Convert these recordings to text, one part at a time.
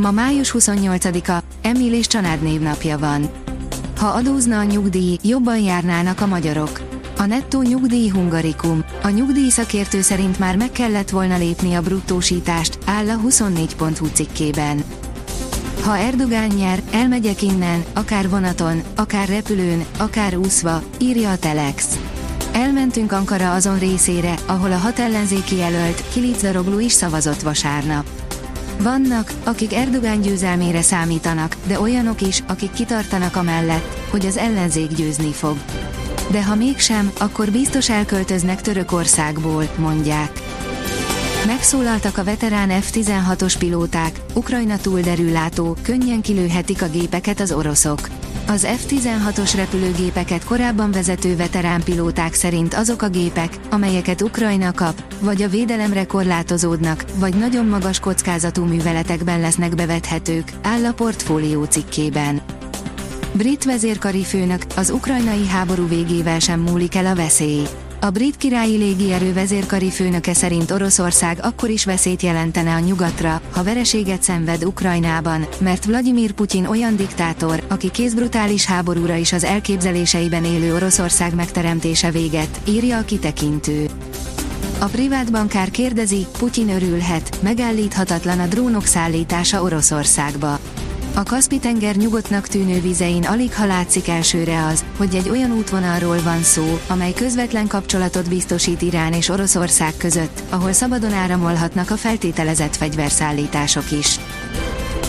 Ma május 28-a, Emil és család névnapja van. Ha adózna a nyugdíj, jobban járnának a magyarok. A nettó nyugdíj hungarikum. A nyugdíj szakértő szerint már meg kellett volna lépni a bruttósítást, áll a 24.hu cikkében. Ha Erdogán nyer, elmegyek innen, akár vonaton, akár repülőn, akár úszva, írja a Telex. Elmentünk Ankara azon részére, ahol a hat ellenzéki jelölt, Kilizaroglu is szavazott vasárnap. Vannak, akik Erdogán győzelmére számítanak, de olyanok is, akik kitartanak amellett, hogy az ellenzék győzni fog. De ha mégsem, akkor biztos elköltöznek Törökországból, mondják. Megszólaltak a veterán F-16-os pilóták, Ukrajna túlderülátó, könnyen kilőhetik a gépeket az oroszok. Az F-16-os repülőgépeket korábban vezető veterán pilóták szerint azok a gépek, amelyeket Ukrajna kap, vagy a védelemre korlátozódnak, vagy nagyon magas kockázatú műveletekben lesznek bevethetők, áll a portfólió cikkében. Brit vezérkari főnök, az ukrajnai háború végével sem múlik el a veszély. A brit királyi légierő vezérkari főnöke szerint Oroszország akkor is veszélyt jelentene a nyugatra, ha vereséget szenved Ukrajnában, mert Vladimir Putyin olyan diktátor, aki kézbrutális háborúra is az elképzeléseiben élő Oroszország megteremtése véget, írja a kitekintő. A privát bankár kérdezi, Putyin örülhet, megállíthatatlan a drónok szállítása Oroszországba. A Kaspi-tenger nyugodtnak tűnő vizein alig ha látszik elsőre az, hogy egy olyan útvonalról van szó, amely közvetlen kapcsolatot biztosít Irán és Oroszország között, ahol szabadon áramolhatnak a feltételezett fegyverszállítások is.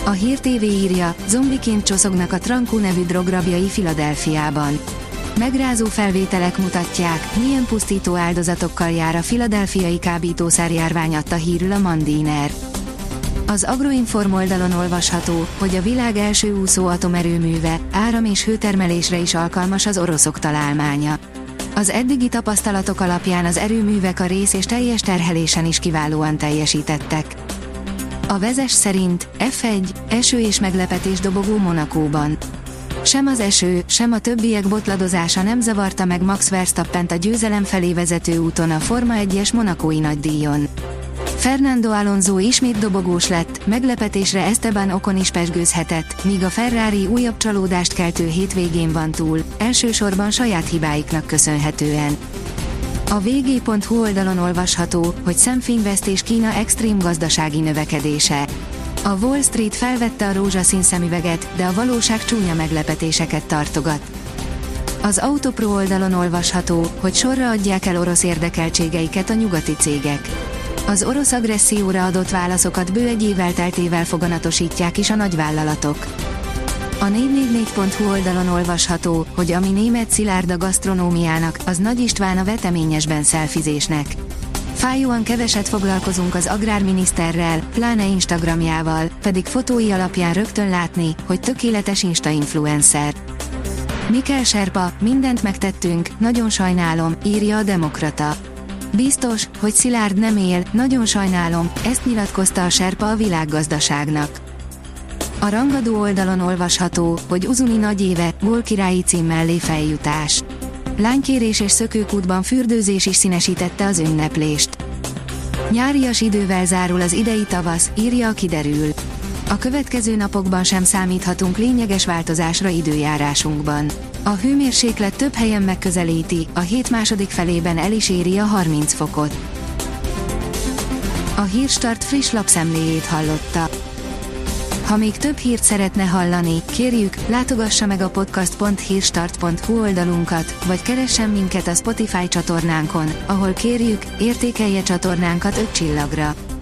A Hír TV írja, zombiként csoszognak a Trankó nevű drograbjai Filadelfiában. Megrázó felvételek mutatják, milyen pusztító áldozatokkal jár a filadelfiai kábítószerjárvány adta hírül a Mandiner. Az Agroinform oldalon olvasható, hogy a világ első úszó atomerőműve, áram- és hőtermelésre is alkalmas az oroszok találmánya. Az eddigi tapasztalatok alapján az erőművek a rész és teljes terhelésen is kiválóan teljesítettek. A vezes szerint F1, eső és meglepetés dobogó Monakóban. Sem az eső, sem a többiek botladozása nem zavarta meg Max verstappen a győzelem felé vezető úton a Forma 1-es Monakói nagydíjon. Fernando Alonso ismét dobogós lett, meglepetésre Esteban Ocon is pesgőzhetett, míg a Ferrari újabb csalódást keltő hétvégén van túl, elsősorban saját hibáiknak köszönhetően. A vg.hu oldalon olvasható, hogy szemfényvesztés Kína extrém gazdasági növekedése. A Wall Street felvette a rózsaszín szemüveget, de a valóság csúnya meglepetéseket tartogat. Az Autopro oldalon olvasható, hogy sorra adják el orosz érdekeltségeiket a nyugati cégek. Az orosz agresszióra adott válaszokat bő egy évvel teltével foganatosítják is a nagyvállalatok. A 444.hu oldalon olvasható, hogy ami német szilárd a gasztronómiának, az Nagy István a veteményesben szelfizésnek. Fájóan keveset foglalkozunk az agrárminiszterrel, pláne Instagramjával, pedig fotói alapján rögtön látni, hogy tökéletes Insta-influencer. Mikel Serpa, mindent megtettünk, nagyon sajnálom, írja a Demokrata. Biztos, hogy Szilárd nem él, nagyon sajnálom, ezt nyilatkozta a Serpa a világgazdaságnak. A rangadó oldalon olvasható, hogy Uzuni nagy éve, gólkirályi cím mellé feljutás. Lánykérés és szökőkútban fürdőzés is színesítette az ünneplést. Nyárias idővel zárul az idei tavasz, írja a kiderül. A következő napokban sem számíthatunk lényeges változásra időjárásunkban. A hőmérséklet több helyen megközelíti, a hét második felében el is éri a 30 fokot. A Hírstart friss lapszemléjét hallotta. Ha még több hírt szeretne hallani, kérjük, látogassa meg a podcast.hírstart.hu oldalunkat, vagy keressen minket a Spotify csatornánkon, ahol kérjük, értékelje csatornánkat 5 csillagra.